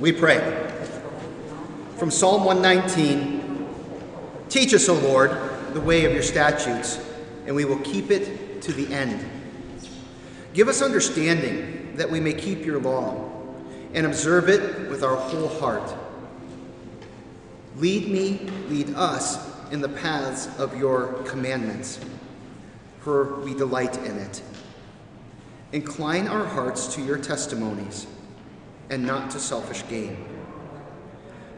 We pray. From Psalm 119 Teach us, O Lord, the way of your statutes, and we will keep it to the end. Give us understanding that we may keep your law and observe it with our whole heart. Lead me, lead us in the paths of your commandments, for we delight in it. Incline our hearts to your testimonies and not to selfish gain.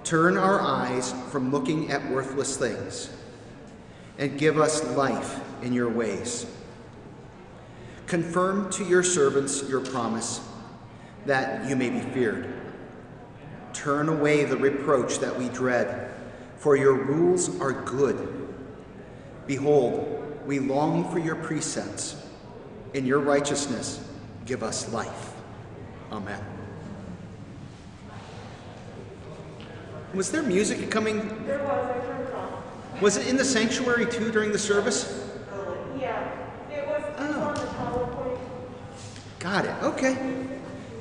Turn our eyes from looking at worthless things and give us life in your ways. Confirm to your servants your promise that you may be feared. Turn away the reproach that we dread, for your rules are good. Behold, we long for your precepts. In your righteousness, give us life. Amen. Was there music coming? There was, I turned it off. Was it in the sanctuary too during the service? Yeah, it was, Oh. on the PowerPoint. Got it. Okay.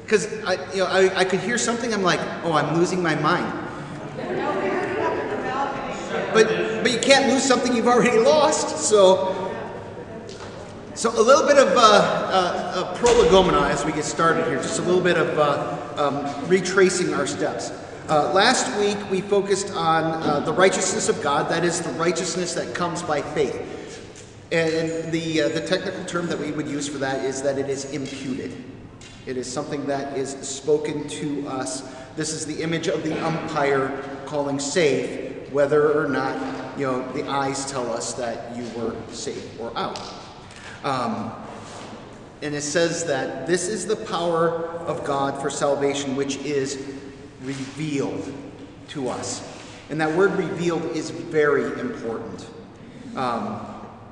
Because I, you know, I, I could hear something. I'm like, oh, I'm losing my mind. But but you can't lose something you've already lost. So so a little bit of uh, uh, uh, prolegomena as we get started here. Just a little bit of uh, um, retracing our steps. Uh, last week we focused on uh, the righteousness of God. That is the righteousness that comes by faith. And the, uh, the technical term that we would use for that is that it is imputed. It is something that is spoken to us. This is the image of the umpire calling safe, whether or not you know the eyes tell us that you were safe or out. Um, and it says that this is the power of God for salvation, which is revealed to us. And that word revealed is very important. Um,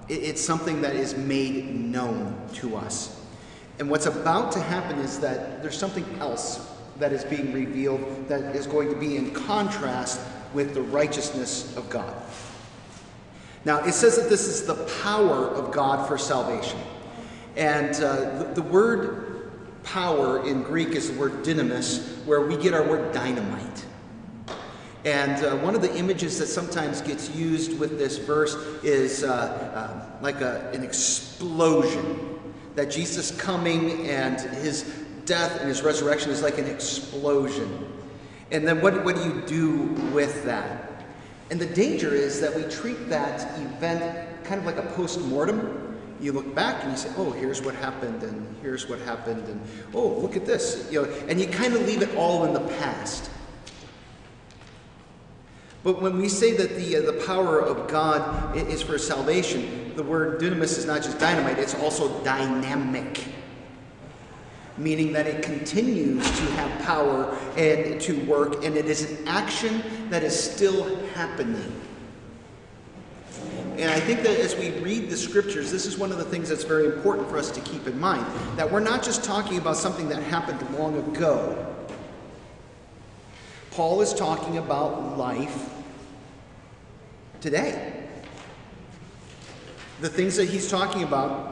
it- it's something that is made known to us. And what's about to happen is that there's something else that is being revealed that is going to be in contrast with the righteousness of God. Now, it says that this is the power of God for salvation. And uh, the, the word power in Greek is the word dynamis, where we get our word dynamite. And uh, one of the images that sometimes gets used with this verse is uh, uh, like a, an explosion. That Jesus coming and his death and his resurrection is like an explosion. And then what, what do you do with that? And the danger is that we treat that event kind of like a post mortem. You look back and you say, "Oh, here's what happened, and here's what happened, and oh, look at this," you know, and you kind of leave it all in the past. But when we say that the, uh, the power of God is for salvation, the word dunamis is not just dynamite, it's also dynamic. Meaning that it continues to have power and to work, and it is an action that is still happening. And I think that as we read the scriptures, this is one of the things that's very important for us to keep in mind that we're not just talking about something that happened long ago. Paul is talking about life today. The things that he's talking about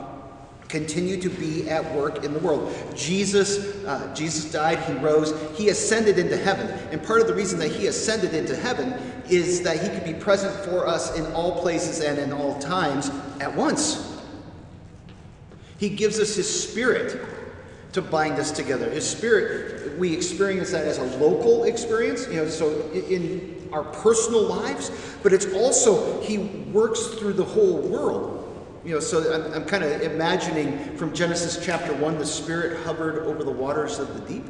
continue to be at work in the world. Jesus, uh, Jesus died, he rose, he ascended into heaven. And part of the reason that he ascended into heaven is that he could be present for us in all places and in all times at once. He gives us his spirit to bind us together. His spirit, we experience that as a local experience, you know, so in our personal lives, but it's also, he works through the whole world. You know, so I'm, I'm kind of imagining from Genesis chapter 1, the Spirit hovered over the waters of the deep.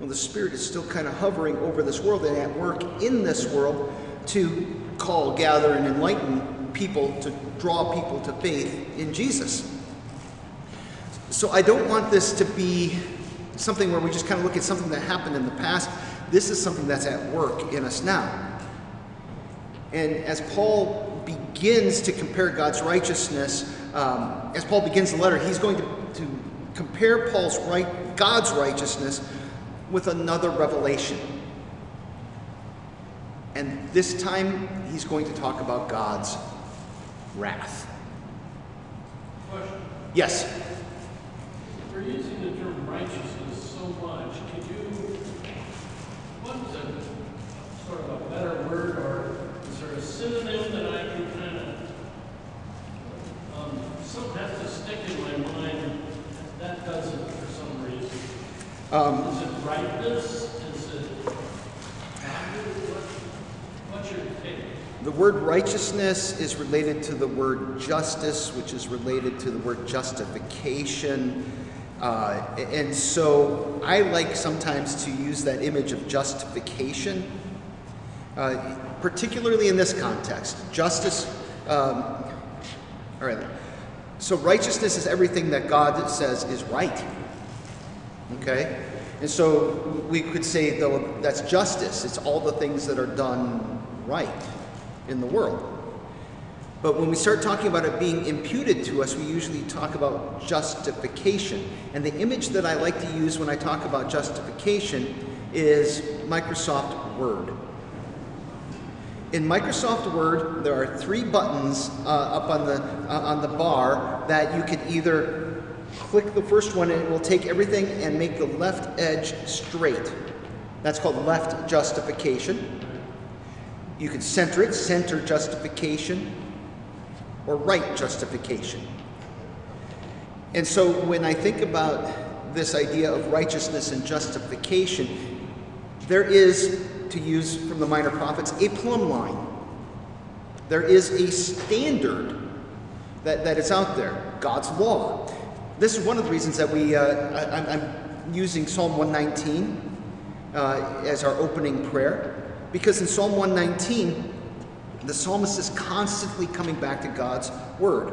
Well, the Spirit is still kind of hovering over this world and at work in this world to call, gather, and enlighten people, to draw people to faith in Jesus. So I don't want this to be something where we just kind of look at something that happened in the past. This is something that's at work in us now. And as Paul begins to compare God's righteousness, um, as Paul begins the letter, he's going to, to compare Paul's right, God's righteousness with another revelation. And this time, he's going to talk about God's wrath. Question. Yes? We're using the term righteousness so much. Could you, what is a sort of a better word or sort of synonym that I can kind of, um, some has to stick in my mind. That doesn't for some reason. Um, What's your take? The word righteousness is related to the word justice, which is related to the word justification. Uh, and so I like sometimes to use that image of justification, uh, particularly in this context. Justice, um, all right. So righteousness is everything that God says is right. Okay? And so we could say, though, that's justice. It's all the things that are done right in the world. But when we start talking about it being imputed to us, we usually talk about justification. And the image that I like to use when I talk about justification is Microsoft Word. In Microsoft Word, there are three buttons uh, up on the, uh, on the bar that you can either click the first one and it will take everything and make the left edge straight. That's called left justification. You can center it, center justification, or right justification. And so when I think about this idea of righteousness and justification, there is, to use from the minor prophets, a plumb line. There is a standard that, that is out there, God's law. This is one of the reasons that we, uh, I, I'm- I'm using Psalm 119 uh, as our opening prayer, because in Psalm 119, the psalmist is constantly coming back to God's word.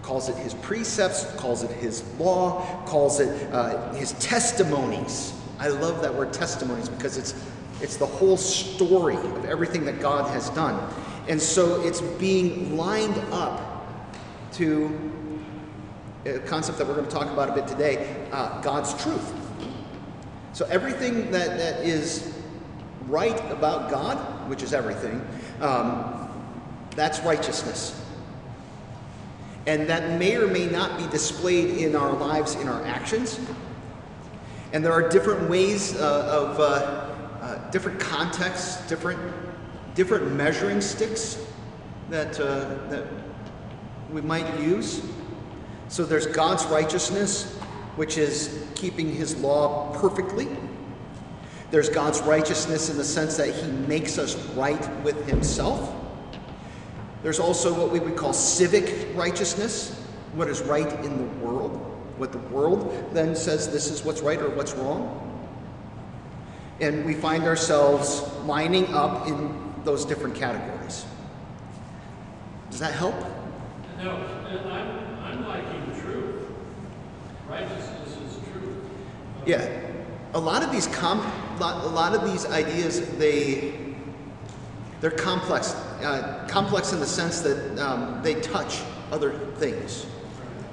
Calls it his precepts, calls it his law, calls it uh, his testimonies. I love that word testimonies because it's, it's the whole story of everything that God has done. And so it's being lined up to a concept that we're going to talk about a bit today uh, God's truth. So everything that, that is right about God, which is everything, um, that's righteousness. And that may or may not be displayed in our lives, in our actions. And there are different ways uh, of, uh, uh, different contexts, different, different measuring sticks that, uh, that we might use. So there's God's righteousness, which is keeping his law perfectly. There's God's righteousness in the sense that he makes us right with himself. There's also what we would call civic righteousness, what is right in the world, what the world then says this is what's right or what's wrong. And we find ourselves lining up in those different categories. Does that help? No, I'm, I'm liking truth. Righteousness is truth. Yeah, a lot of these com- lot, a lot of these ideas they they're complex, uh, complex in the sense that um, they touch other things,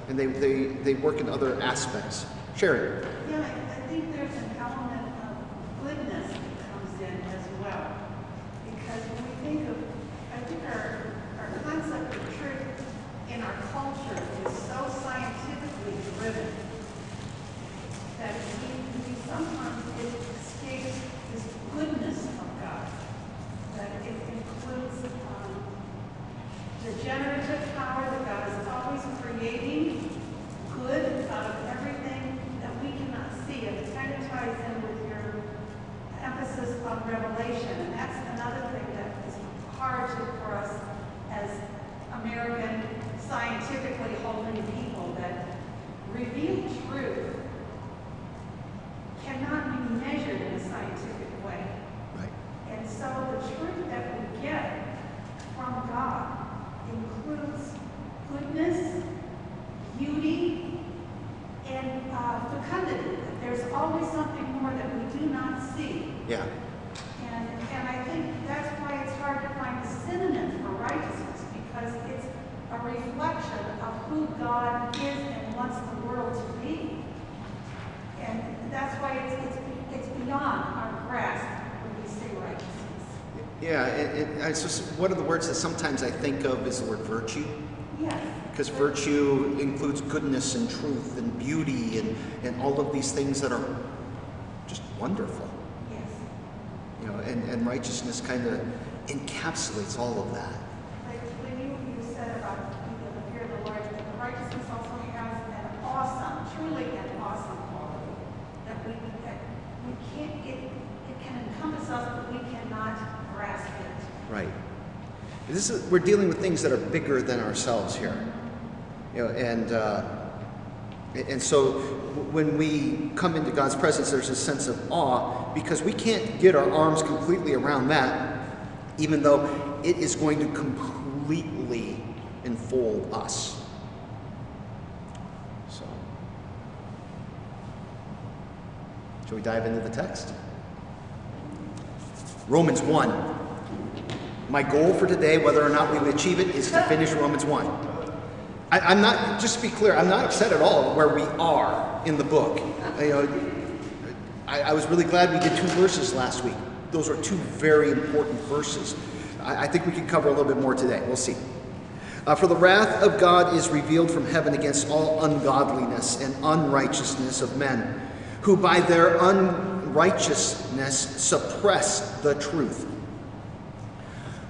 and they, they, they work in other aspects. Sharon, Yeah, I I think there's an element of goodness that comes in as well. Because when we think of, I think our, our concept of truth in our culture is so scientifically driven that we, we sometimes it escapes this goodness of God. That it includes, um, the generative power that God is always creating good out of everything that we cannot see. And it kind of ties in with your emphasis on revelation. And that's another thing that is hard to, for us as American scientifically holding people that revealed truth cannot be measured in a scientific way. right? And so the truth that we get from God includes goodness, beauty, and uh, fecundity. That There's always something more that we do not see. Yeah, And, and I think that's why it's hard to find a synonym for righteousness, because it's a reflection of who God is and wants the world to be. And that's why it's, it's, it's beyond our grasp when we say righteousness. yeah. It, it, it's just one of the words that sometimes I think of is the word virtue, Yes. because virtue includes goodness and truth and beauty and, and all of these things that are just wonderful. Yes. You know, and, and righteousness kind of encapsulates all of that. Like when you, you said about you know, the fear of the Lord, the righteousness also has an awesome, truly an awesome quality. That we, that encompasses us, but we cannot grasp it. Right. This is, we're dealing with things that are bigger than ourselves here. You know, and, uh, and so when we come into God's presence, there's a sense of awe because we can't get our arms completely around that, even though it is going to completely enfold us. So, shall we dive into the text? Romans 1. My goal for today, whether or not we achieve it, is to finish Romans 1. I, am not, just to be clear, I'm not upset at all where we are in the book. You know, I, I was really glad we did two verses last week. Those are two very important verses. I, I think we can cover a little bit more today. We'll see. Uh, for the wrath of God is revealed from heaven against all ungodliness and unrighteousness of men, who by their unrighteousness suppress the truth.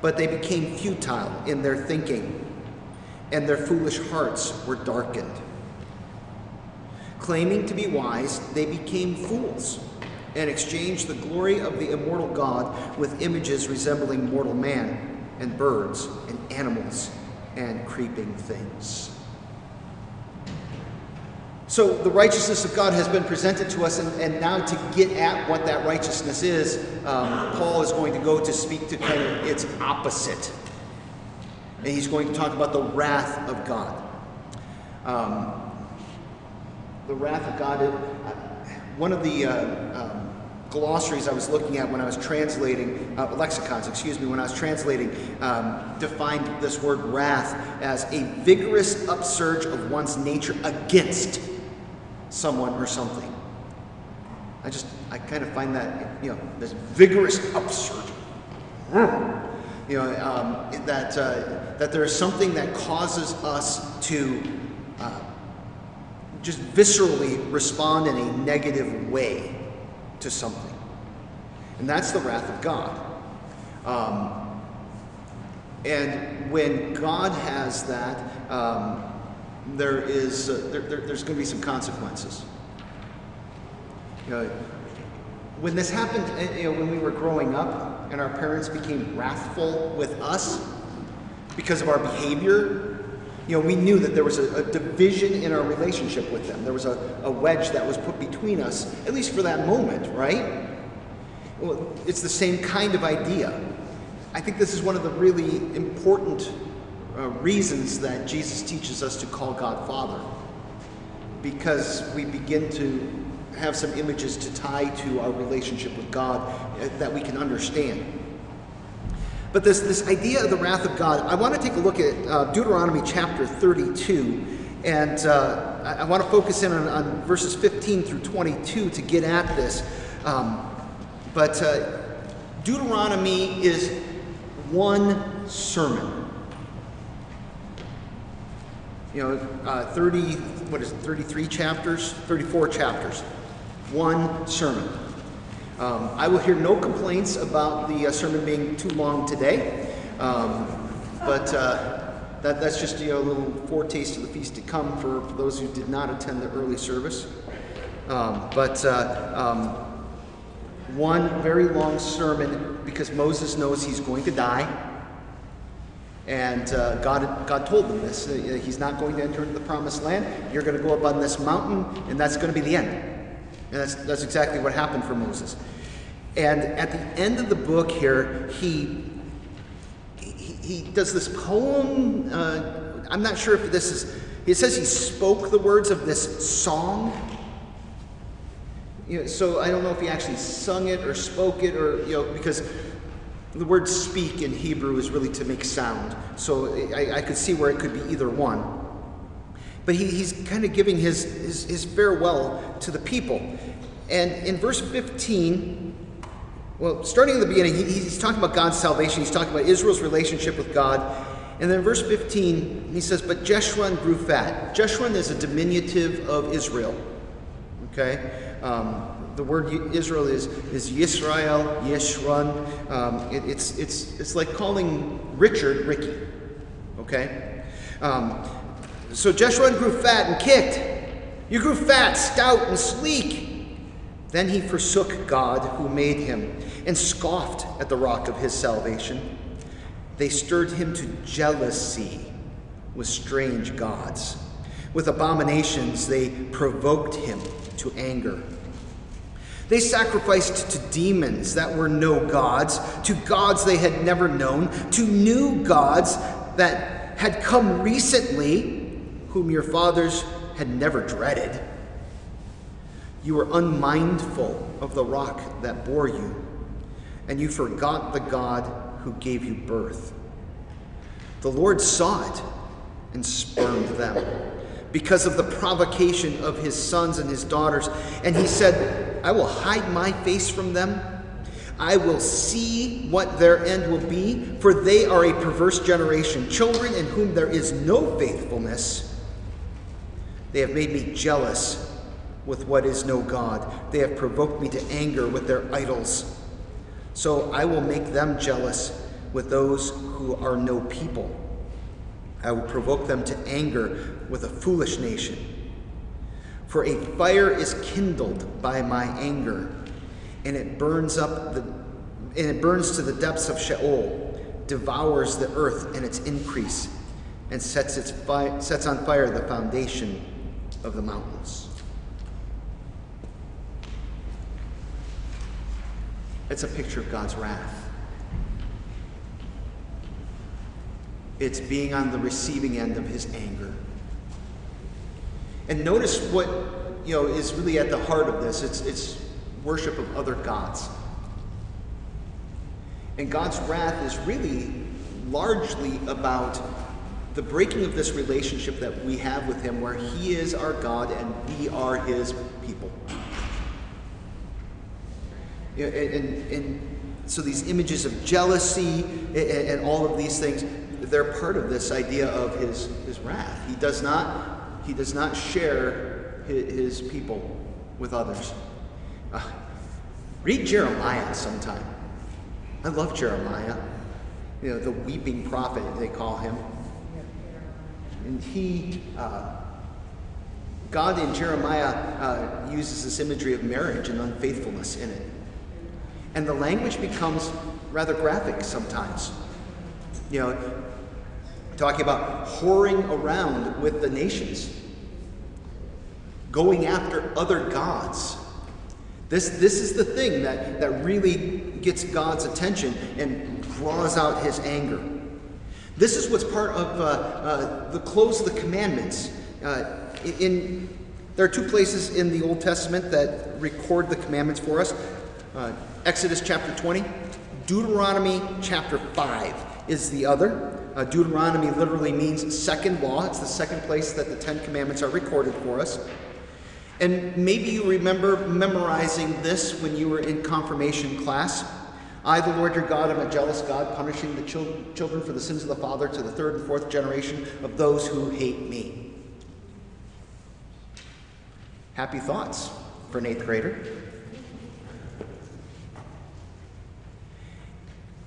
but they became futile in their thinking, and their foolish hearts were darkened. Claiming to be wise, they became fools and exchanged the glory of the immortal God with images resembling mortal man and birds and animals and creeping things. So the righteousness of God has been presented to us, and, and now to get at what that righteousness is, um, Paul is going to go to speak to kind of its opposite. And he's going to talk about the wrath of God. Um, the wrath of God, it, one of the uh, um, glossaries I was looking at when I was translating, uh, lexicons, excuse me, when I was translating, um, defined this word wrath as a vigorous upsurge of one's nature against someone or something. I just, I kind of find that, you know, this vigorous upsurge. You know, um, that, uh, that there is something that causes us to uh, just viscerally respond in a negative way to something. And that's the wrath of God. Um, and when God has that, um, there is uh, there, there, there's going to be some consequences. You know, when this happened, uh, you know, when we were growing up, and our parents became wrathful with us because of our behavior, you know, we knew that there was a, a division in our relationship with them. There was a, a wedge that was put between us, at least for that moment, right? Well, it's the same kind of idea. I think this is one of the really important uh, reasons that Jesus teaches us to call God Father. Because we begin to have some images to tie to our relationship with God uh, that we can understand. But this, this idea of the wrath of God, I want to take a look at uh, Deuteronomy chapter 32. And uh, I, I, want to focus in on, on, verses 15 through 22 to get at this. Um, but uh, Deuteronomy is one sermon. You know, uh, 30, what is it, 33 chapters, 34 chapters, one sermon. Um, I will hear no complaints about the uh, sermon being too long today, um, but uh, that, that's just you know, a little foretaste of the feast to come for, for those who did not attend the early service. Um, but uh, um, one very long sermon because Moses knows he's going to die. And uh, God, God told them this. Uh, he's not going to enter into the promised land. You're going to go up on this mountain, and that's going to be the end. And that's, that's exactly what happened for Moses. And at the end of the book here, he, he, he does this poem. Uh, I'm not sure if this is, he says he spoke the words of this song. You know, so I don't know if he actually sung it or spoke it or, you know, because the word speak in Hebrew is really to make sound, so I, I could see where it could be either one. But he, he's kind of giving his, his, his farewell to the people. And in verse 15, Well, starting in the beginning, he, he's talking about God's salvation. He's talking about Israel's relationship with God. And then verse 15, he says, But Jeshurun grew fat. Jeshurun is a diminutive of Israel. Okay? Um, the word Israel is, is Yisrael, Yeshurun. Um, it, it's, it's, it's like calling Richard Ricky. Okay? Um, so Jeshurun grew fat and kicked. You grew fat, stout, and sleek. Then he forsook God who made him and scoffed at the rock of his salvation. They stirred him to jealousy with strange gods. With abominations, they provoked him to anger. They sacrificed to demons that were no gods, to gods they had never known, to new gods that had come recently, whom your fathers had never dreaded. You were unmindful of the rock that bore you, and you forgot the God who gave you birth. The Lord saw it and spurned them because of the provocation of his sons and his daughters. And he said, I will hide my face from them. I will see what their end will be, for they are a perverse generation, children in whom there is no faithfulness. They have made me jealous with what is no God. They have provoked me to anger with their idols. So I will make them jealous with those who are no people. I will provoke them to anger with a foolish nation. For a fire is kindled by my anger, and it burns up the and it burns to the depths of Sheol, devours the earth and its increase, and sets its fi- sets on fire the foundation of the mountains. It's a picture of God's wrath. It's being on the receiving end of his anger. And notice what you know is really at the heart of this. It's it's worship of other gods. And God's wrath is really largely about the breaking of this relationship that we have with him where he is our God and we are his people. You know, and, and, and, so these images of jealousy and, and, all of these things, they're part of this idea of his, his wrath. He does not, he does not share his, people with others. Uh, read Jeremiah sometime. I love Jeremiah. You know, the weeping prophet, they call him. And he, uh, God in Jeremiah uh, uses this imagery of marriage and unfaithfulness in it. And the language becomes rather graphic sometimes. You know, talking about whoring around with the nations, going after other gods. This, this is the thing that, that really gets God's attention and draws out his anger. This is what's part of uh, uh, the close of the commandments. Uh, in, there are two places in the Old Testament that record the commandments for us. Uh, Exodus chapter 20, Deuteronomy chapter 5 is the other. Uh, Deuteronomy literally means second law. It's the second place that the Ten Commandments are recorded for us. And maybe you remember memorizing this when you were in confirmation class. I, the Lord your God, am a jealous God, punishing the chil- children for the sins of the father to the third and fourth generation of those who hate me. Happy thoughts for an eighth grader.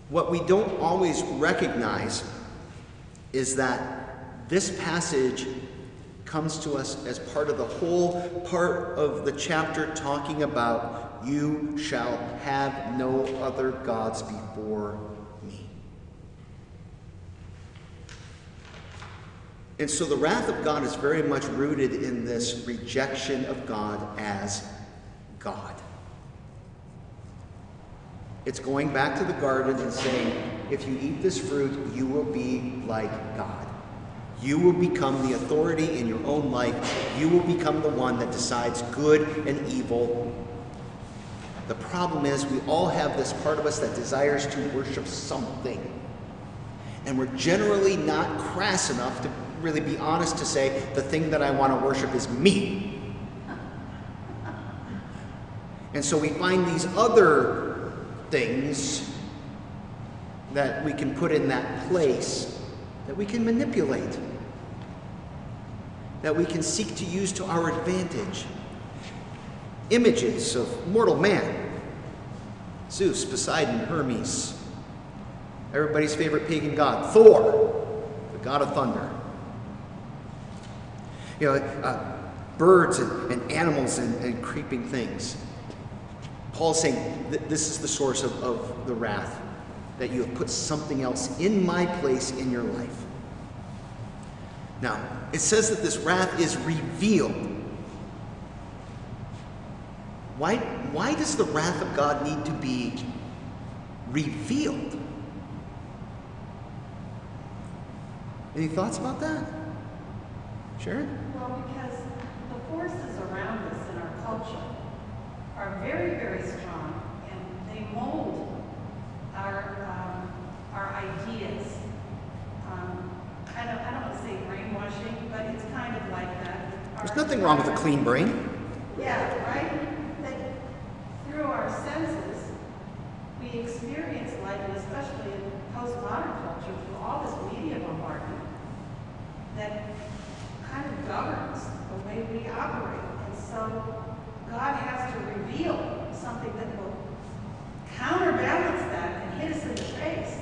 What we don't always recognize is that this passage comes to us as part of the whole part of the chapter talking about you shall have no other gods before me. And so the wrath of God is very much rooted in this rejection of God as God. It's going back to the garden and saying, if you eat this fruit, you will be like God. You will become the authority in your own life. You will become the one that decides good and evil. The problem is, we all have this part of us that desires to worship something. And we're generally not crass enough to really be honest to say, the thing that I want to worship is me. And so we find these other things that we can put in that place that we can manipulate, that we can seek to use to our advantage. Images of mortal man Zeus, Poseidon, Hermes, everybody's favorite pagan god, Thor, the god of thunder. You know, uh, birds and, and animals and, and, creeping things. Paul's saying this is the source of, of the wrath, that you have put something else in my place in your life. Now, it says that this wrath is revealed. Why, why does the wrath of God need to be revealed? Any thoughts about that? Sharon? Well, because the forces around us in our culture are very, very strong and they mold our, um, our ideas. Um, I don't, I don't want to say brainwashing, but it's kind of like that. There's nothing wrong with a clean brain. Yeah, right? That through our senses, we experience life, and especially in postmodern culture, through all this media bombardment, that kind of governs the way we operate. And so God has to reveal something that will counterbalance that and hit us in the face.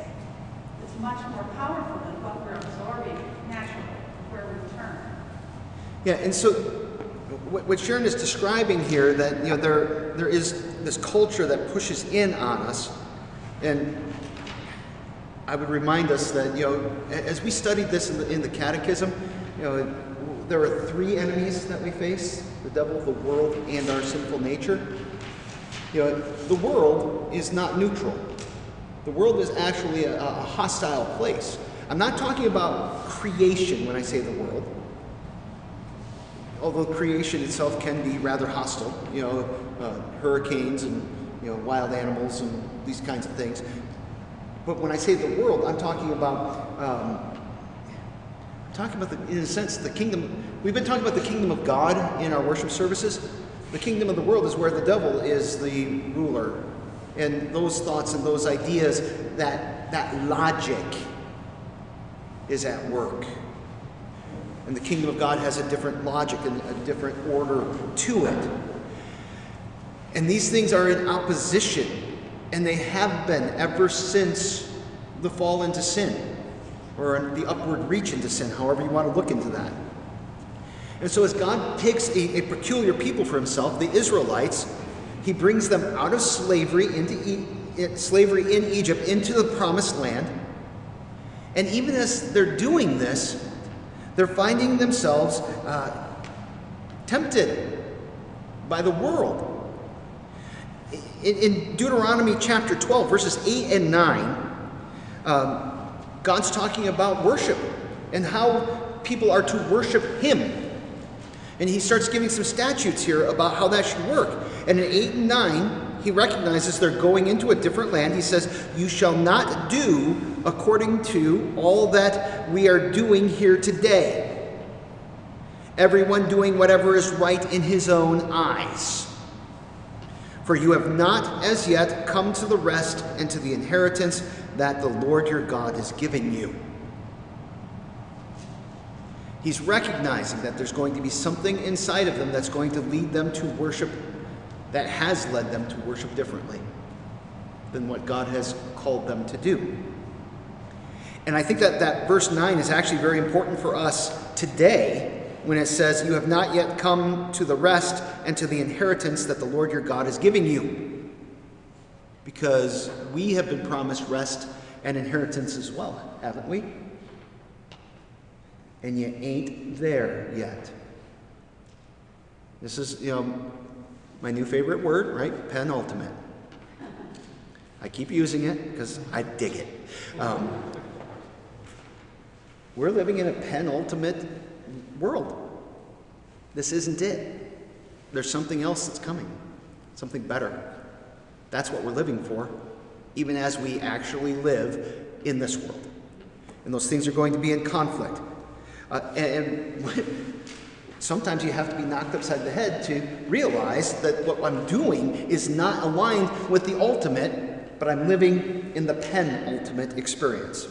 It's much more powerful than what we're absorbing naturally, where we turn. Yeah, and so what Sharon is describing here, that you know there there is this culture that pushes in on us, and I would remind us that you know as we studied this in the, in the Catechism, you know there are three enemies that we face: the devil, the world, and our sinful nature. You know, the world is not neutral. The world is actually a, a hostile place. I'm not talking about creation when I say the world although creation itself can be rather hostile, you know, uh, hurricanes and you know wild animals and these kinds of things. But when I say the world, I'm talking about um, talking about the, in a sense the kingdom. We've been talking about the kingdom of God in our worship services. The kingdom of the world is where the devil is the ruler, and those thoughts and those ideas, that that logic is at work. And the kingdom of God has a different logic and a different order to it. And these things are in opposition, and they have been ever since the fall into sin, or the upward reach into sin, however you want to look into that. And so, as God picks a, a peculiar people for himself, the Israelites, he brings them out of slavery into e- eh, slavery in Egypt into the promised land. And even as they're doing this, they're finding themselves uh, tempted by the world. In, in, Deuteronomy chapter 12, verses 8 and 9, um, God's talking about worship and how people are to worship Him. And He starts giving some statutes here about how that should work. And in 8 and 9, He recognizes they're going into a different land. He says, You shall not do according to all that we are doing here today. Everyone doing whatever is right in his own eyes. For you have not as yet come to the rest and to the inheritance that the Lord your God is giving you. He's recognizing that there's going to be something inside of them that's going to lead them to worship, that has led them to worship differently than what God has called them to do. And I think that that verse 9 is actually very important for us today when it says, You have not yet come to the rest and to the inheritance that the Lord your God is giving you. Because we have been promised rest and inheritance as well, haven't we? And you ain't there yet. This is, you know, my new favorite word, right? Penultimate. I keep using it because I dig it. Um, we're living in a penultimate world. This isn't it. There's something else that's coming, something better. That's what we're living for, even as we actually live in this world. And those things are going to be in conflict. Uh, and, and sometimes you have to be knocked upside the head to realize that what I'm doing is not aligned with the ultimate but I'm living in the penultimate experience.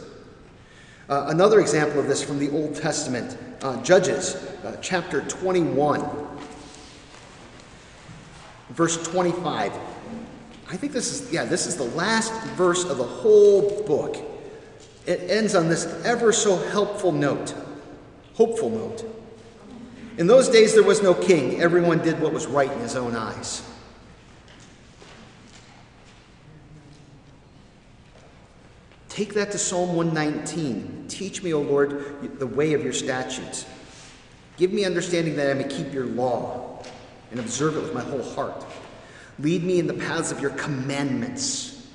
Uh, another example of this from the Old Testament, uh, Judges uh, chapter 21, verse 25. I think this is, yeah, this is the last verse of the whole book. It ends on this ever so helpful note, hopeful note. In those days there was no king, everyone did what was right in his own eyes. Take that to Psalm 119. Teach me, O Lord, the way of your statutes. Give me understanding that I may keep your law and observe it with my whole heart. Lead me in the paths of your commandments.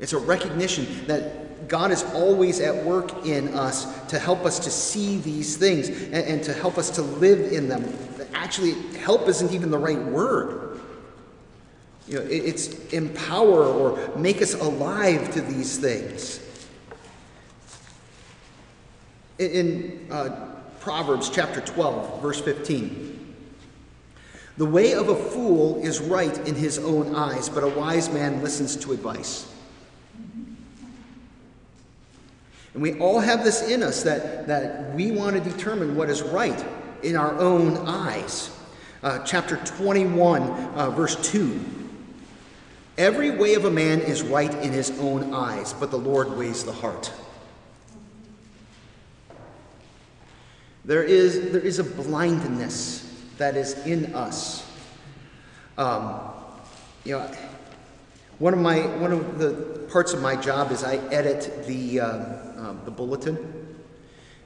It's a recognition that God is always at work in us to help us to see these things and, and to help us to live in them. Actually, help isn't even the right word. You know, it, it's empower or make us alive to these things. In, in uh, Proverbs chapter 12, verse 15. The way of a fool is right in his own eyes, but a wise man listens to advice. And we all have this in us that, that we want to determine what is right in our own eyes. Uh, chapter 21, uh, verse 2. Every way of a man is right in his own eyes, but the Lord weighs the heart. There is, there is a blindness that is in us. Um, you know, one of my one of the parts of my job is I edit the uh, um, the bulletin.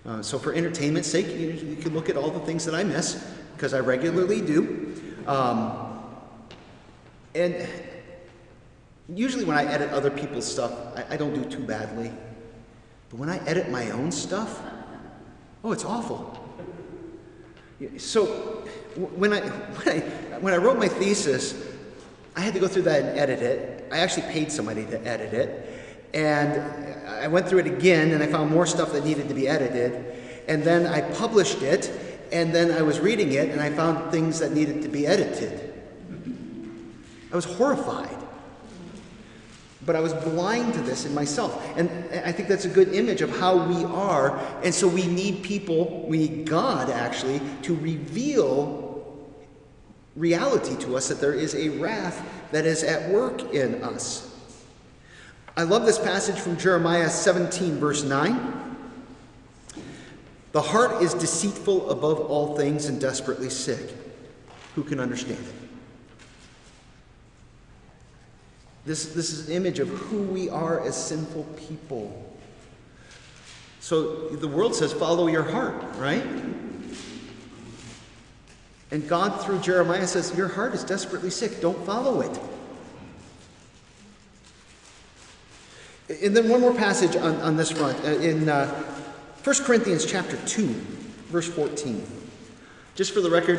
Uh, so for entertainment's sake, you, you, can look at all the things that I miss because I regularly do. Um, and usually when I edit other people's stuff, I, I don't do too badly. But when I edit my own stuff, oh, it's awful. So when I, when I, when I wrote my thesis, I had to go through that and edit it. I actually paid somebody to edit it. And I went through it again and I found more stuff that needed to be edited. And then I published it. And then I was reading it and I found things that needed to be edited. I was horrified. But I was blind to this in myself. And I think that's a good image of how we are. And so we need people, we need God actually, to reveal reality to us that there is a wrath that is at work in us. I love this passage from Jeremiah 17, verse 9. The heart is deceitful above all things and desperately sick. Who can understand it? This, this is an image of who we are as sinful people. So the world says, follow your heart, right? And God, through Jeremiah, says, Your heart is desperately sick. Don't follow it. And then one more passage on, on this front. Uh, in uh, 1 Corinthians chapter 2, verse 14. Just for the record,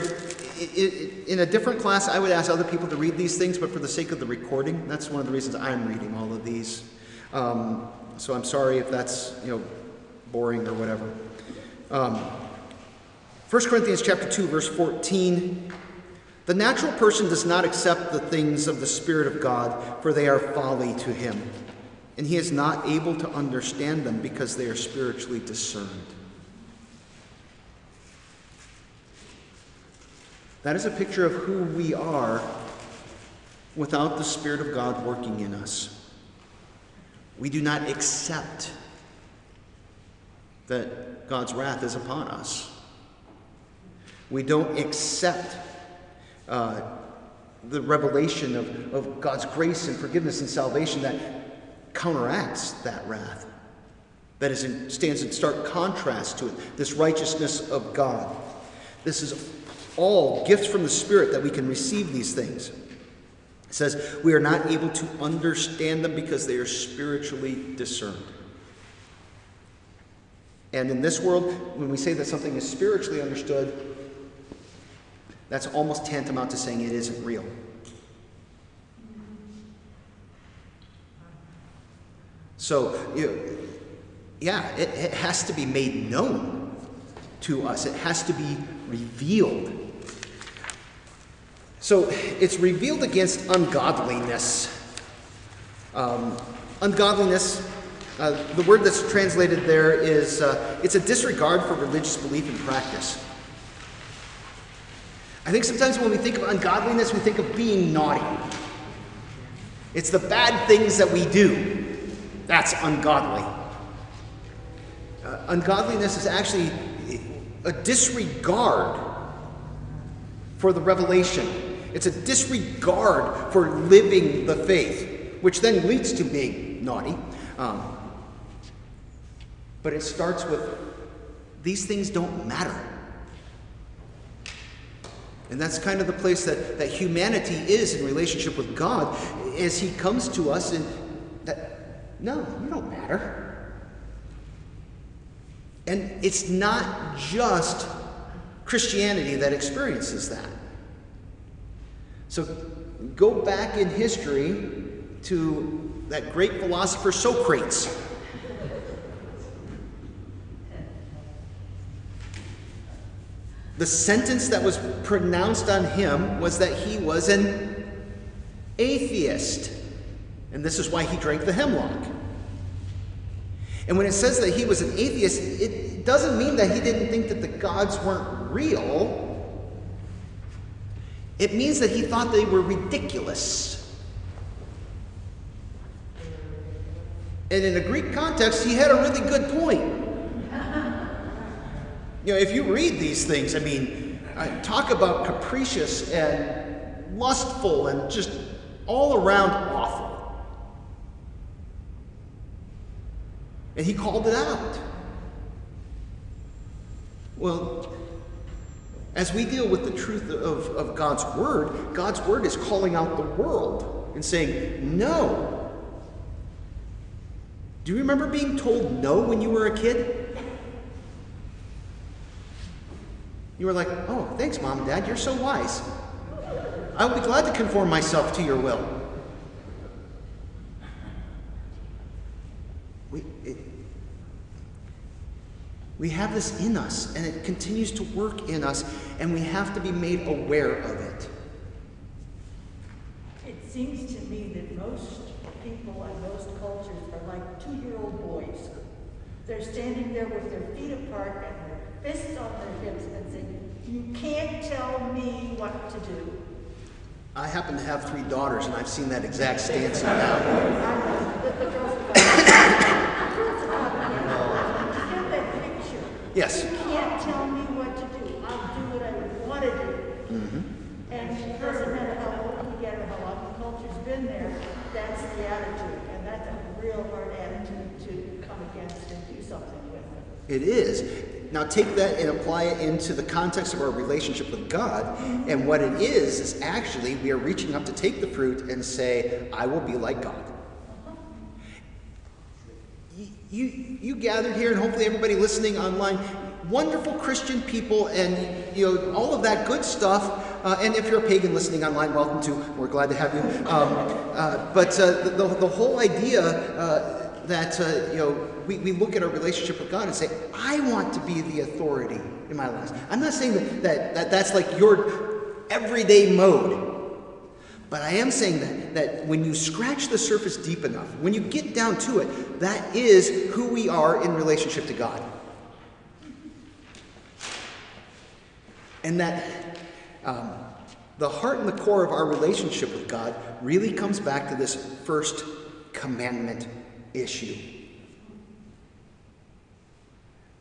in a different class, I would ask other people to read these things, but for the sake of the recording, that's one of the reasons I'm reading all of these. Um, so I'm sorry if that's you know boring or whatever. Um, 1 Corinthians chapter 2 verse 14 The natural person does not accept the things of the spirit of God for they are folly to him and he is not able to understand them because they are spiritually discerned. That is a picture of who we are without the Spirit of God working in us. We do not accept that God's wrath is upon us. We don't accept uh, the revelation of, of God's grace and forgiveness and salvation that counteracts that wrath, that is in, stands in stark contrast to it, this righteousness of God. This is all gifts from the Spirit that we can receive these things. It says, We are not able to understand them because they are spiritually discerned. And in this world, when we say that something is spiritually understood, that's almost tantamount to saying it isn't real. So, you yeah, it, it has to be made known to us, it has to be revealed. So, it's revealed against ungodliness. Um, ungodliness, uh, the word that's translated there is uh, it's a disregard for religious belief and practice. I think sometimes when we think of ungodliness, we think of being naughty. It's the bad things that we do. That's ungodly. Uh, ungodliness is actually a disregard for the revelation. It's a disregard for living the faith, which then leads to being naughty. Um, but it starts with these things don't matter. And that's kind of the place that, that humanity is in relationship with God as He comes to us and no, you don't matter. And it's not just Christianity that experiences that. So go back in history to that great philosopher Socrates. The sentence that was pronounced on him was that he was an atheist. And this is why he drank the hemlock. And when it says that he was an atheist, it doesn't mean that he didn't think that the gods weren't real. It means that he thought they were ridiculous. And in a Greek context, he had a really good point. You know, if you read these things, I mean, I talk about capricious and lustful and just all around awful. And he called it out. Well, as we deal with the truth of, of God's Word, God's Word is calling out the world and saying, no. Do you remember being told no when you were a kid? You were like, oh, thanks, mom and dad, you're so wise. I will be glad to conform myself to your will. We, it, we have this in us, and it continues to work in us, and we have to be made aware of it. It seems to me that most people and most cultures are like two year old boys. They're standing there with their feet apart and their fists on their hips and saying, You can't tell me what to do. I happen to have three daughters, and I've seen that exact stance now. The, the girls are like, the girls are like, you get that picture. Yes. You can't tell me what to do. I'll do what I want to do. Mm-hmm. And it doesn't matter how old we get or how long the culture's been there, that's the attitude. And that's a real hard attitude to come against and do something with. It is. Now take that and apply it into the context of our relationship with God. Mm-hmm. And what it is, is actually we are reaching up to take the fruit and say, I will be like God. You, you, gathered here, and hopefully everybody listening online, wonderful Christian people, and you know all of that good stuff. Uh, and if you're a pagan listening online, welcome to. We're glad to have you. Um, uh, but uh, the, the, the whole idea uh, that uh, you know we, we look at our relationship with God and say, I want to be the authority in my life. I'm not saying that, that, that that's like your everyday mode. But I am saying that, that when you scratch the surface deep enough, when you get down to it, that is who we are in relationship to God. And that um, the heart and the core of our relationship with God really comes back to this first commandment issue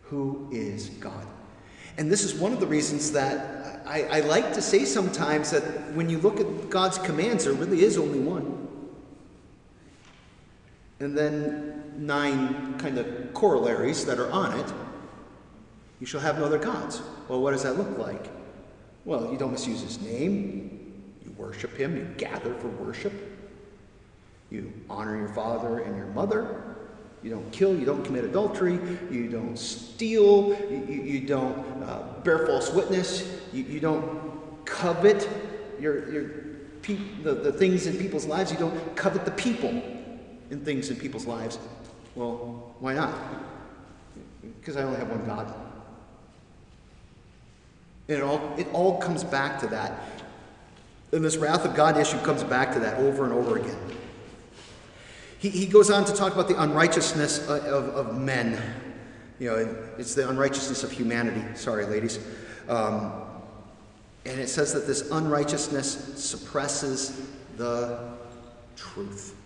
Who is God? And this is one of the reasons that I, I, like to say sometimes that when you look at God's commands, there really is only one. And then nine kind of corollaries that are on it. You shall have no other gods. Well, what does that look like? Well, you don't misuse his name. You worship him. You gather for worship. You honor your father and your mother. You don't kill, you don't commit adultery, you don't steal, you, you, don't uh, bear false witness, you, you don't covet your, your pe- the, the things in people's lives, you don't covet the people in things in people's lives. Well, why not? Because I only have one God. And it all, it all comes back to that. And this wrath of God issue comes back to that over and over again. He, he goes on to talk about the unrighteousness of, of, of men. You know, it's the unrighteousness of humanity. Sorry, ladies. Um, and it says that this unrighteousness suppresses the truth.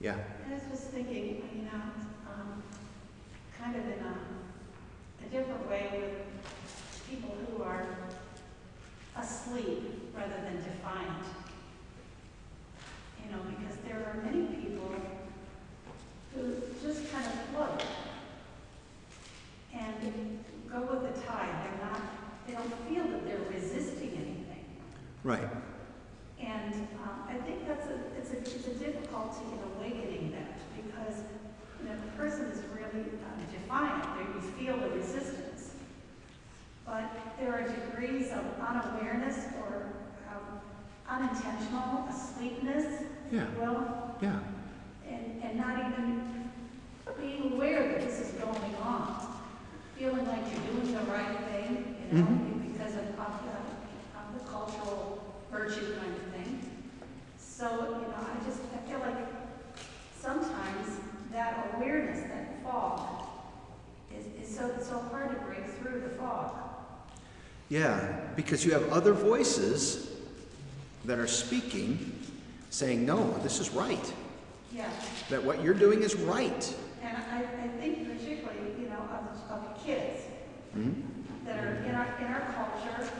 Yeah. I was just thinking, you know, um, kind of in a, a different way with people who are asleep rather than defiant. You know, because there are many people who just kind of float and go with the tide. They're not, they don't feel that they're resisting anything. Right. And um, I think that's a, it's a, it's a difficulty in awakening that because, you know, the person is really uh, defiant, they you feel the resistance. But there are degrees of unawareness or um, unintentional asleepness, Yeah. will, Yeah. and, and not even being aware that this is going on. Feeling like you're doing the right thing, you know, mm-hmm. because of, of the, of the cultural virtue kind of thing. So, you know, I just, I feel like sometimes that awareness, that fog, is, is so, so hard to break through the fog. Yeah, because you have other voices that are speaking, saying, no, this is right. Yeah, That what you're doing is right. and I, I think particularly, you know, of, of kids that are in our, in our culture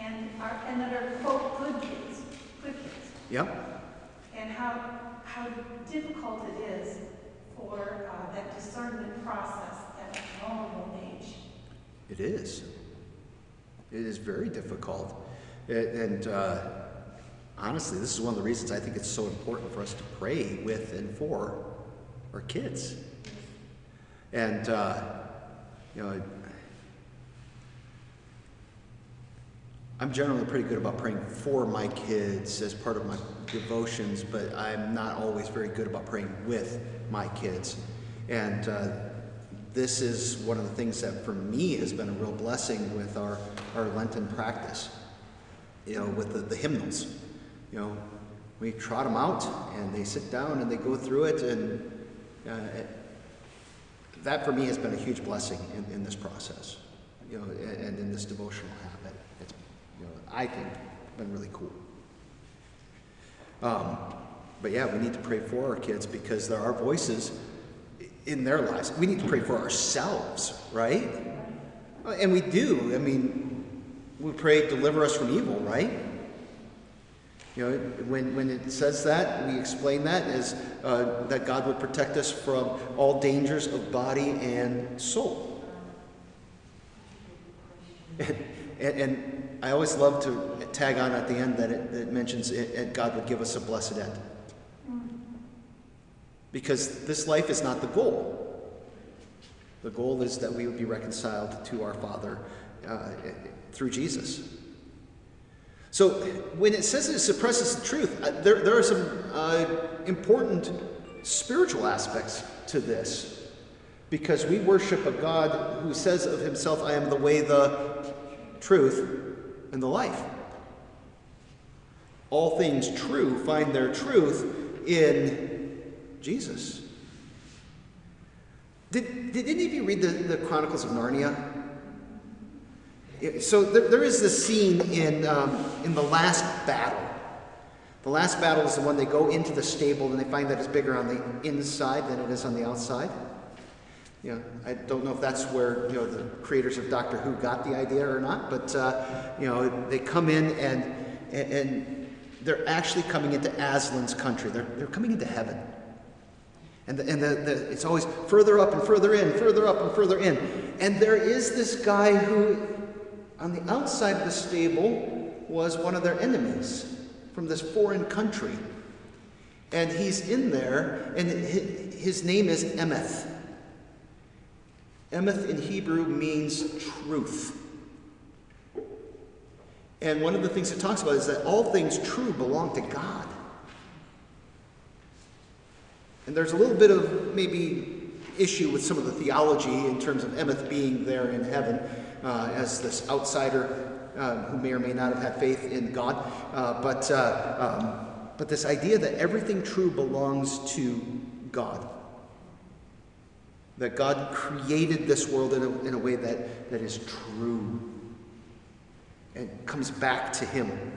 and are, and that are quote, good kids, good kids. Yep. and how, how difficult it is for uh, that discernment process at a vulnerable age. It is. It is very difficult. It- and uh, honestly, this is one of the reasons I think it's so important for us to pray with and for our kids. And, uh, you know, I'm generally pretty good about praying for my kids as part of my devotions, but I'm not always very good about praying with my kids. And uh, this is one of the things that for me has been a real blessing with our, our Lenten practice, you know, with the, the hymnals. You know, we trot them out and they sit down and they go through it, and uh, it- that for me has been a huge blessing in, in this process, you know, and, and in this devotional habit. It's, you know, I think been really cool. Um, but yeah, we need to pray for our kids because there are voices in their lives. We need to pray for ourselves, right? And we do. I mean, we pray, deliver us from evil, right? You know, when, when it says that, we explain that as uh, that God would protect us from all dangers of body and soul. And, and, I always love to tag on at the end that it, it mentions it, it, God would give us a blessed end. Because this life is not the goal. The goal is that we would be reconciled to our Father uh, through Jesus. So when it says it suppresses the truth, uh, there, there are some uh, important spiritual aspects to this. Because we worship a God who says of himself, I am the way, the truth, and the life. All things true find their truth in Jesus. Did, did any of you read the, the Chronicles of Narnia? So there, there is this scene in, um, in the last battle. The last battle is the one they go into the stable and they find that it's bigger on the inside than it is on the outside. You know, I don't know if that's where you know the creators of Doctor Who got the idea or not, but uh, you know they come in and, and and they're actually coming into Aslan's country. They're they're coming into heaven. And, the, and the, the, it's always further up and further in, further up and further in. And there is this guy who, on the outside of the stable, was one of their enemies from this foreign country. And he's in there, and his name is Emeth. Emeth in Hebrew means truth. And one of the things it talks about is that all things true belong to God. And there's a little bit of maybe issue with some of the theology in terms of Emeth being there in heaven uh, as this outsider uh, who may or may not have had faith in God. Uh, but, uh, um, but this idea that everything true belongs to God. That God created this world in a, in a way that, that is true and comes back to Him.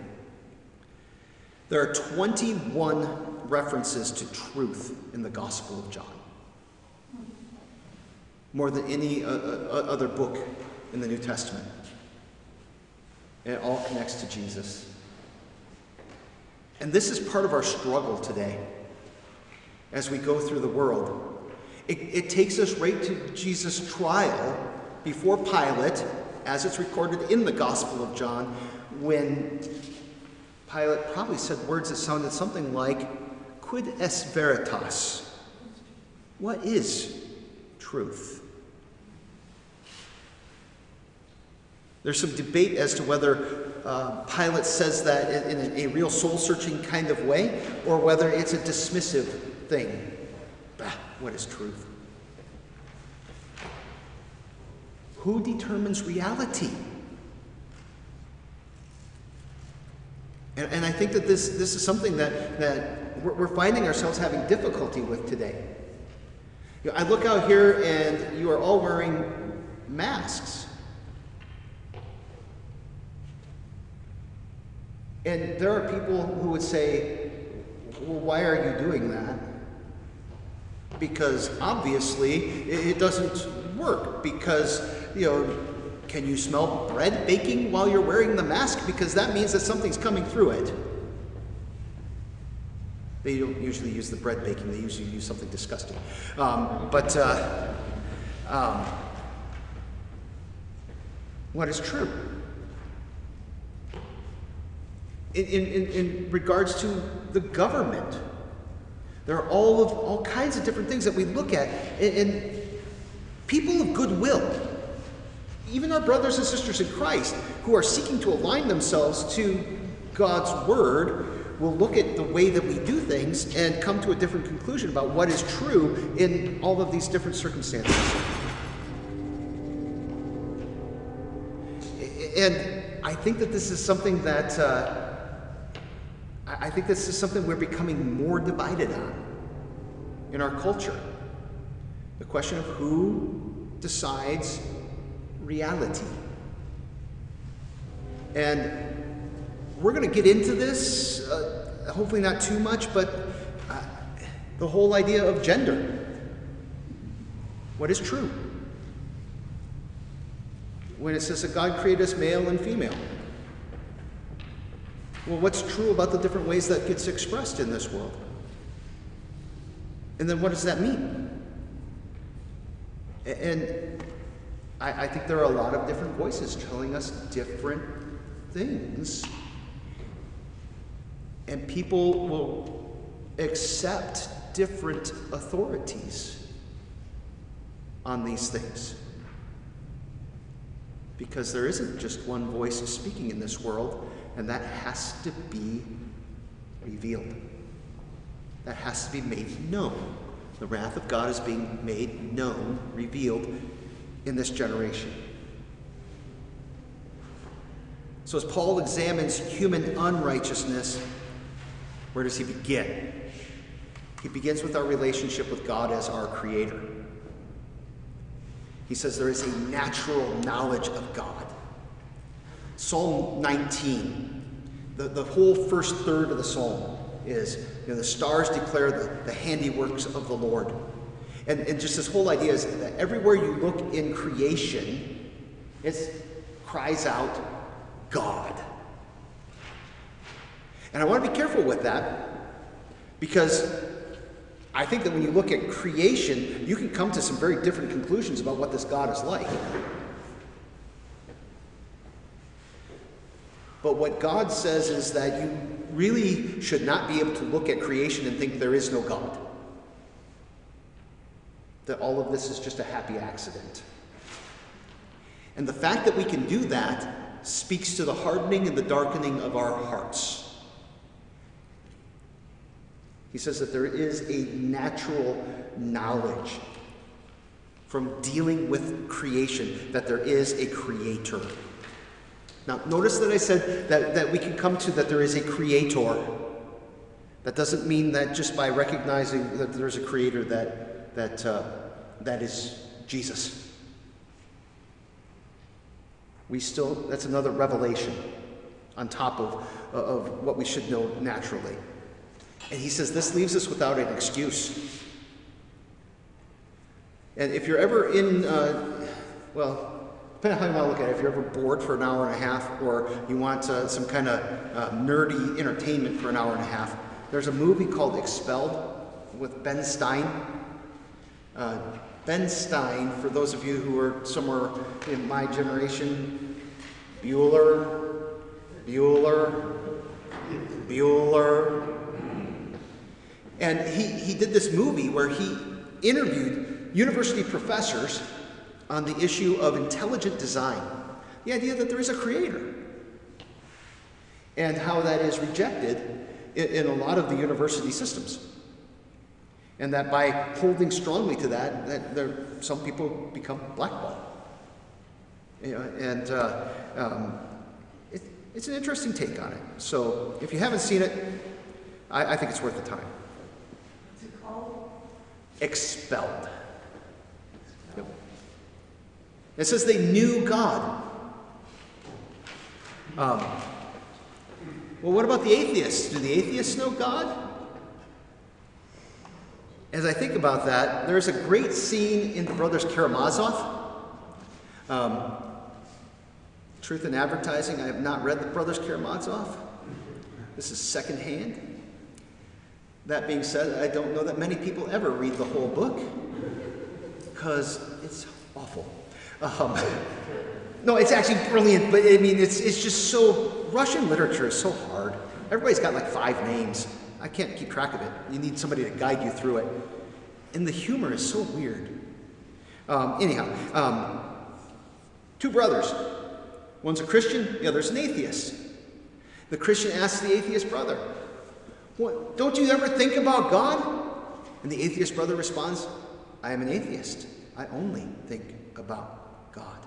There are 21 references to truth in the Gospel of John, more than any uh, uh, other book in the New Testament. And it all connects to Jesus. And this is part of our struggle today as we go through the world. It, it takes us right to Jesus' trial before Pilate, as it's recorded in the Gospel of John, when Pilate probably said words that sounded something like, Quid est veritas? What is truth? There's some debate as to whether uh, Pilate says that in, in a, a real soul searching kind of way or whether it's a dismissive thing. Bah, what is truth? Who determines reality? And, and I think that this, this is something that, that we're, we're finding ourselves having difficulty with today. You know, I look out here and you are all wearing masks. And there are people who would say, well, why are you doing that? Because obviously it, doesn't work. Because, you know, can you smell bread baking while you're wearing the mask? Because that means that something's coming through it. They don't usually use the bread baking, they usually use something disgusting. Um, but uh, um, what is true? In, in, in regards to the government, there are all of all kinds of different things that we look at, and, and people of goodwill, even our brothers and sisters in Christ who are seeking to align themselves to God's word, will look at the way that we do things and come to a different conclusion about what is true in all of these different circumstances. And I think that this is something that. Uh, I think this is something we're becoming more divided on in our culture. The question of who decides reality. And we're going to get into this, uh, hopefully not too much, but uh, the whole idea of gender. What is true? When it says that God created us male and female. Well, what's true about the different ways that gets expressed in this world? And then what does that mean? And I, I, think there are a lot of different voices telling us different things. And people will accept different authorities on these things. Because there isn't just one voice speaking in this world, and that has to be revealed. That has to be made known. The wrath of God is being made known, revealed in this generation. So, as Paul examines human unrighteousness, where does he begin? He begins with our relationship with God as our Creator. He says there is a natural knowledge of God. Psalm 19, the, the whole first third of the psalm is you know, the stars declare the, the handiworks of the Lord. And, and just this whole idea is that everywhere you look in creation, it cries out, God. And I want to be careful with that because I think that when you look at creation, you can come to some very different conclusions about what this God is like. But what God says is that you really should not be able to look at creation and think there is no God. That all of this is just a happy accident. And the fact that we can do that speaks to the hardening and the darkening of our hearts. He says that there is a natural knowledge from dealing with creation that there is a creator. Now, notice that I said that, that we can come to that there is a creator. That doesn't mean that just by recognizing that there's a creator that, that, uh, that is Jesus. We still, that's another revelation on top of, of what we should know naturally. And he says this leaves us without an excuse. And if you're ever in, uh, well, depending on how you want to look at it, if you're ever bored for an hour and a half or you want uh, some kind of uh, nerdy entertainment for an hour and a half, there's a movie called Expelled with Ben Stein. Uh, ben Stein, for those of you who are somewhere in my generation, Bueller, Bueller, Bueller. And he, he did this movie where he interviewed university professors on the issue of intelligent design. The idea that there is a creator. And how that is rejected in, in a lot of the university systems. And that by holding strongly to that, that there, some people become blackballed. You know, and uh, um, it, it's an interesting take on it. So if you haven't seen it, I, I think it's worth the time. What's it called? Expelled. Yep. It says they knew God. Um, well, what about the atheists? Do the atheists know God? As I think about that, there's a great scene in the Brothers Karamazov. Um, Truth in Advertising. I have not read the Brothers Karamazov. This is secondhand. That being said, I don't know that many people ever read the whole book because it's awful. Um, no, it's actually brilliant, but I mean, it's, it's just so. Russian literature is so hard. Everybody's got like five names. I can't keep track of it. You need somebody to guide you through it. And the humor is so weird. Um, anyhow, um, two brothers. One's a Christian, the other's an atheist. The Christian asks the atheist brother, what, Don't you ever think about God? And the atheist brother responds, I am an atheist. I only think about God.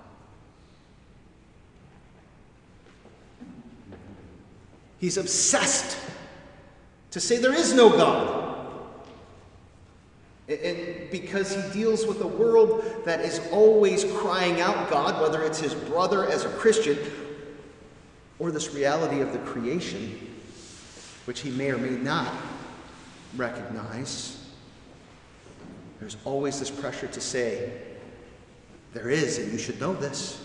He's obsessed to say there is no God. And because he deals with a world that is always crying out God, whether it's his brother as a Christian or this reality of the creation, which he may or may not recognize, there's always this pressure to say, there is, and you should know this.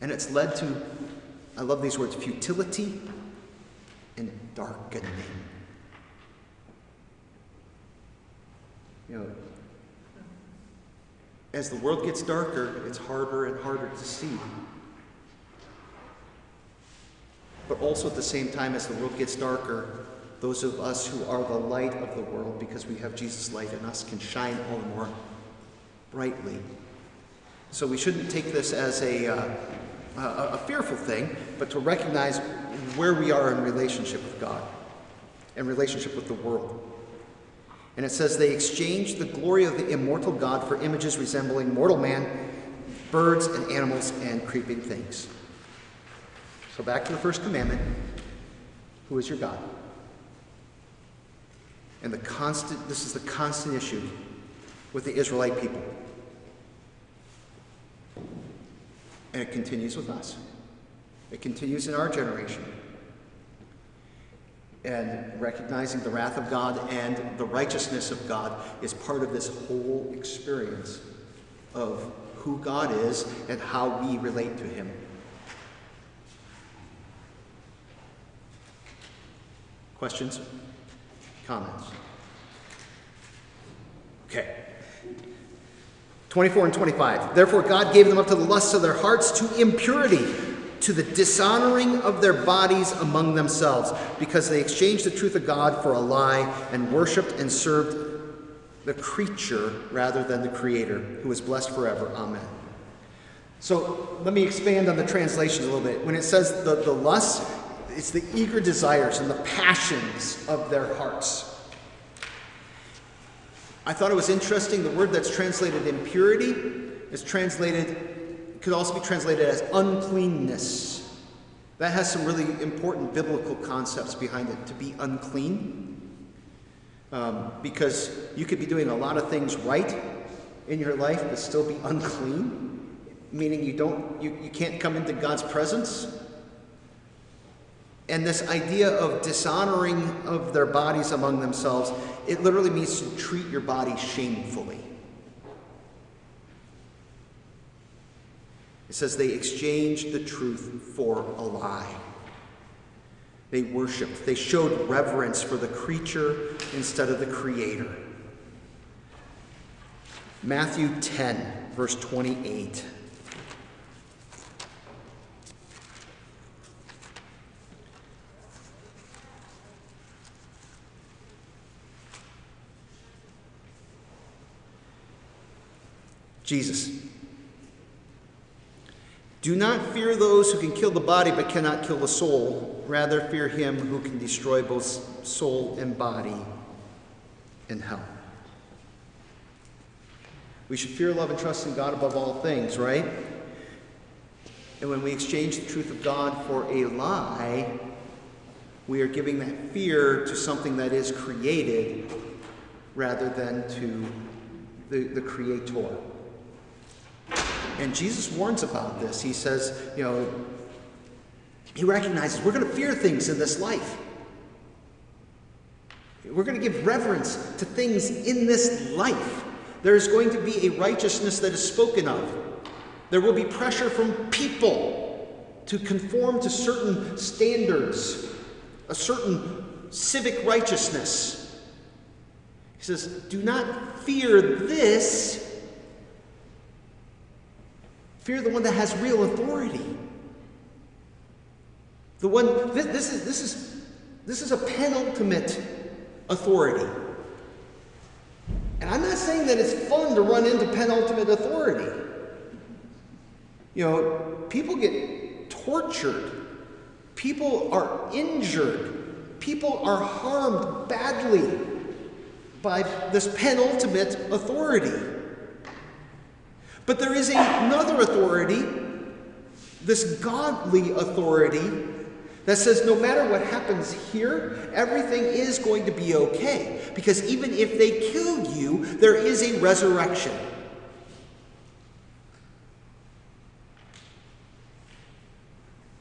And it's led to, I love these words, futility and darkening. You know, as the world gets darker, it's harder and harder to see. But also at the same time, as the world gets darker, those of us who are the light of the world, because we have Jesus' light in us, can shine all the more brightly. So we shouldn't take this as a, uh, a, fearful thing, but to recognize where we are in relationship with God and relationship with the world. And it says, They exchanged the glory of the immortal God for images resembling mortal man, birds and animals and creeping things. So back to the first commandment Who is your God? And the constant, this is the constant issue with the Israelite people. And it continues with us. It continues in our generation. And recognizing the wrath of God and the righteousness of God is part of this whole experience of who God is and how we relate to Him. Questions? Comments? Okay. 24 and 25. Therefore, God gave them up to the lusts of their hearts, to impurity, to the dishonoring of their bodies among themselves, because they exchanged the truth of God for a lie and worshiped and served the creature rather than the Creator, who is blessed forever. Amen. So let me expand on the translation a little bit. When it says the, the lust, it's the eager desires and the passions of their hearts. I thought it was interesting. The word that's translated impurity is translated could also be translated as uncleanness. That has some really important biblical concepts behind it to be unclean. Um, because you could be doing a lot of things right in your life but still be unclean, meaning you don't you, you can't come into God's presence. And this idea of dishonoring of their bodies among themselves, it literally means to treat your body shamefully. It says they exchanged the truth for a lie. They worshiped, they showed reverence for the creature instead of the creator. Matthew 10, verse 28. Jesus. Do not fear those who can kill the body but cannot kill the soul. Rather, fear him who can destroy both soul and body in hell. We should fear, love, and trust in God above all things, right? And when we exchange the truth of God for a lie, we are giving that fear to something that is created rather than to the, the Creator. And Jesus warns about this. He says, you know, he recognizes we're going to fear things in this life. We're going to give reverence to things in this life. There's going to be a righteousness that is spoken of. There will be pressure from people to conform to certain standards, a certain civic righteousness. He says, Do not fear this. Fear the one that has real authority. The one, this, this, is, this, is, this is a penultimate authority. And I'm not saying that it's fun to run into penultimate authority. You know, people get tortured, people are injured, people are harmed badly by this penultimate authority. But there is another authority, this godly authority, that says no matter what happens here, everything is going to be okay. Because even if they kill you, there is a resurrection.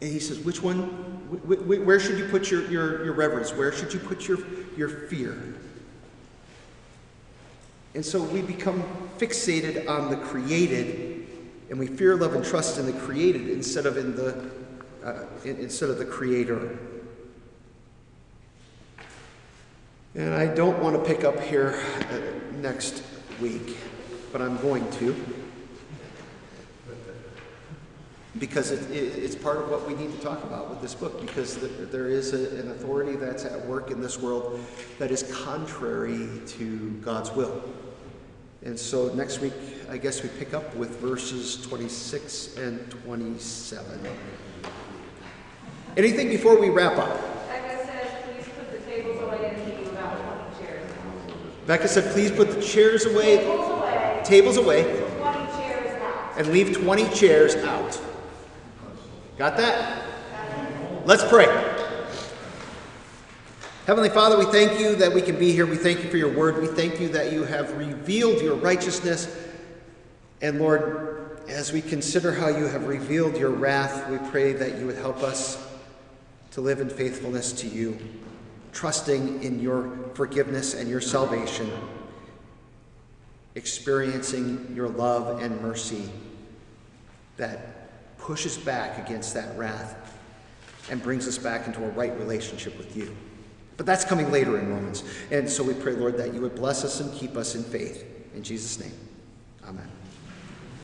And he says, which one, where should you put your, your, your reverence? Where should you put your, your fear? And so we become fixated on the created, and we fear, love, and trust in the created instead of in the uh, instead of the creator. And I don't want to pick up here uh, next week, but I'm going to. Because it, it, it's part of what we need to talk about with this book, because the, there is a, an authority that's at work in this world that is contrary to God's will. And so next week, I guess we pick up with verses 26 and 27. Anything before we wrap up? Becca says, please put the tables away and leave about 20 chairs. Becca said, please put the chairs away, Tables away, tables away, 20 chairs out. and leave 20 chairs out. Got that? Let's pray. Heavenly Father, we thank you that we can be here. We thank you for your word. We thank you that you have revealed your righteousness. And Lord, as we consider how you have revealed your wrath, we pray that you would help us to live in faithfulness to you, trusting in your forgiveness and your salvation, experiencing your love and mercy that pushes back against that wrath and brings us back into a right relationship with you. But that's coming later in Romans. And so we pray, Lord, that you would bless us and keep us in faith. In Jesus' name, amen.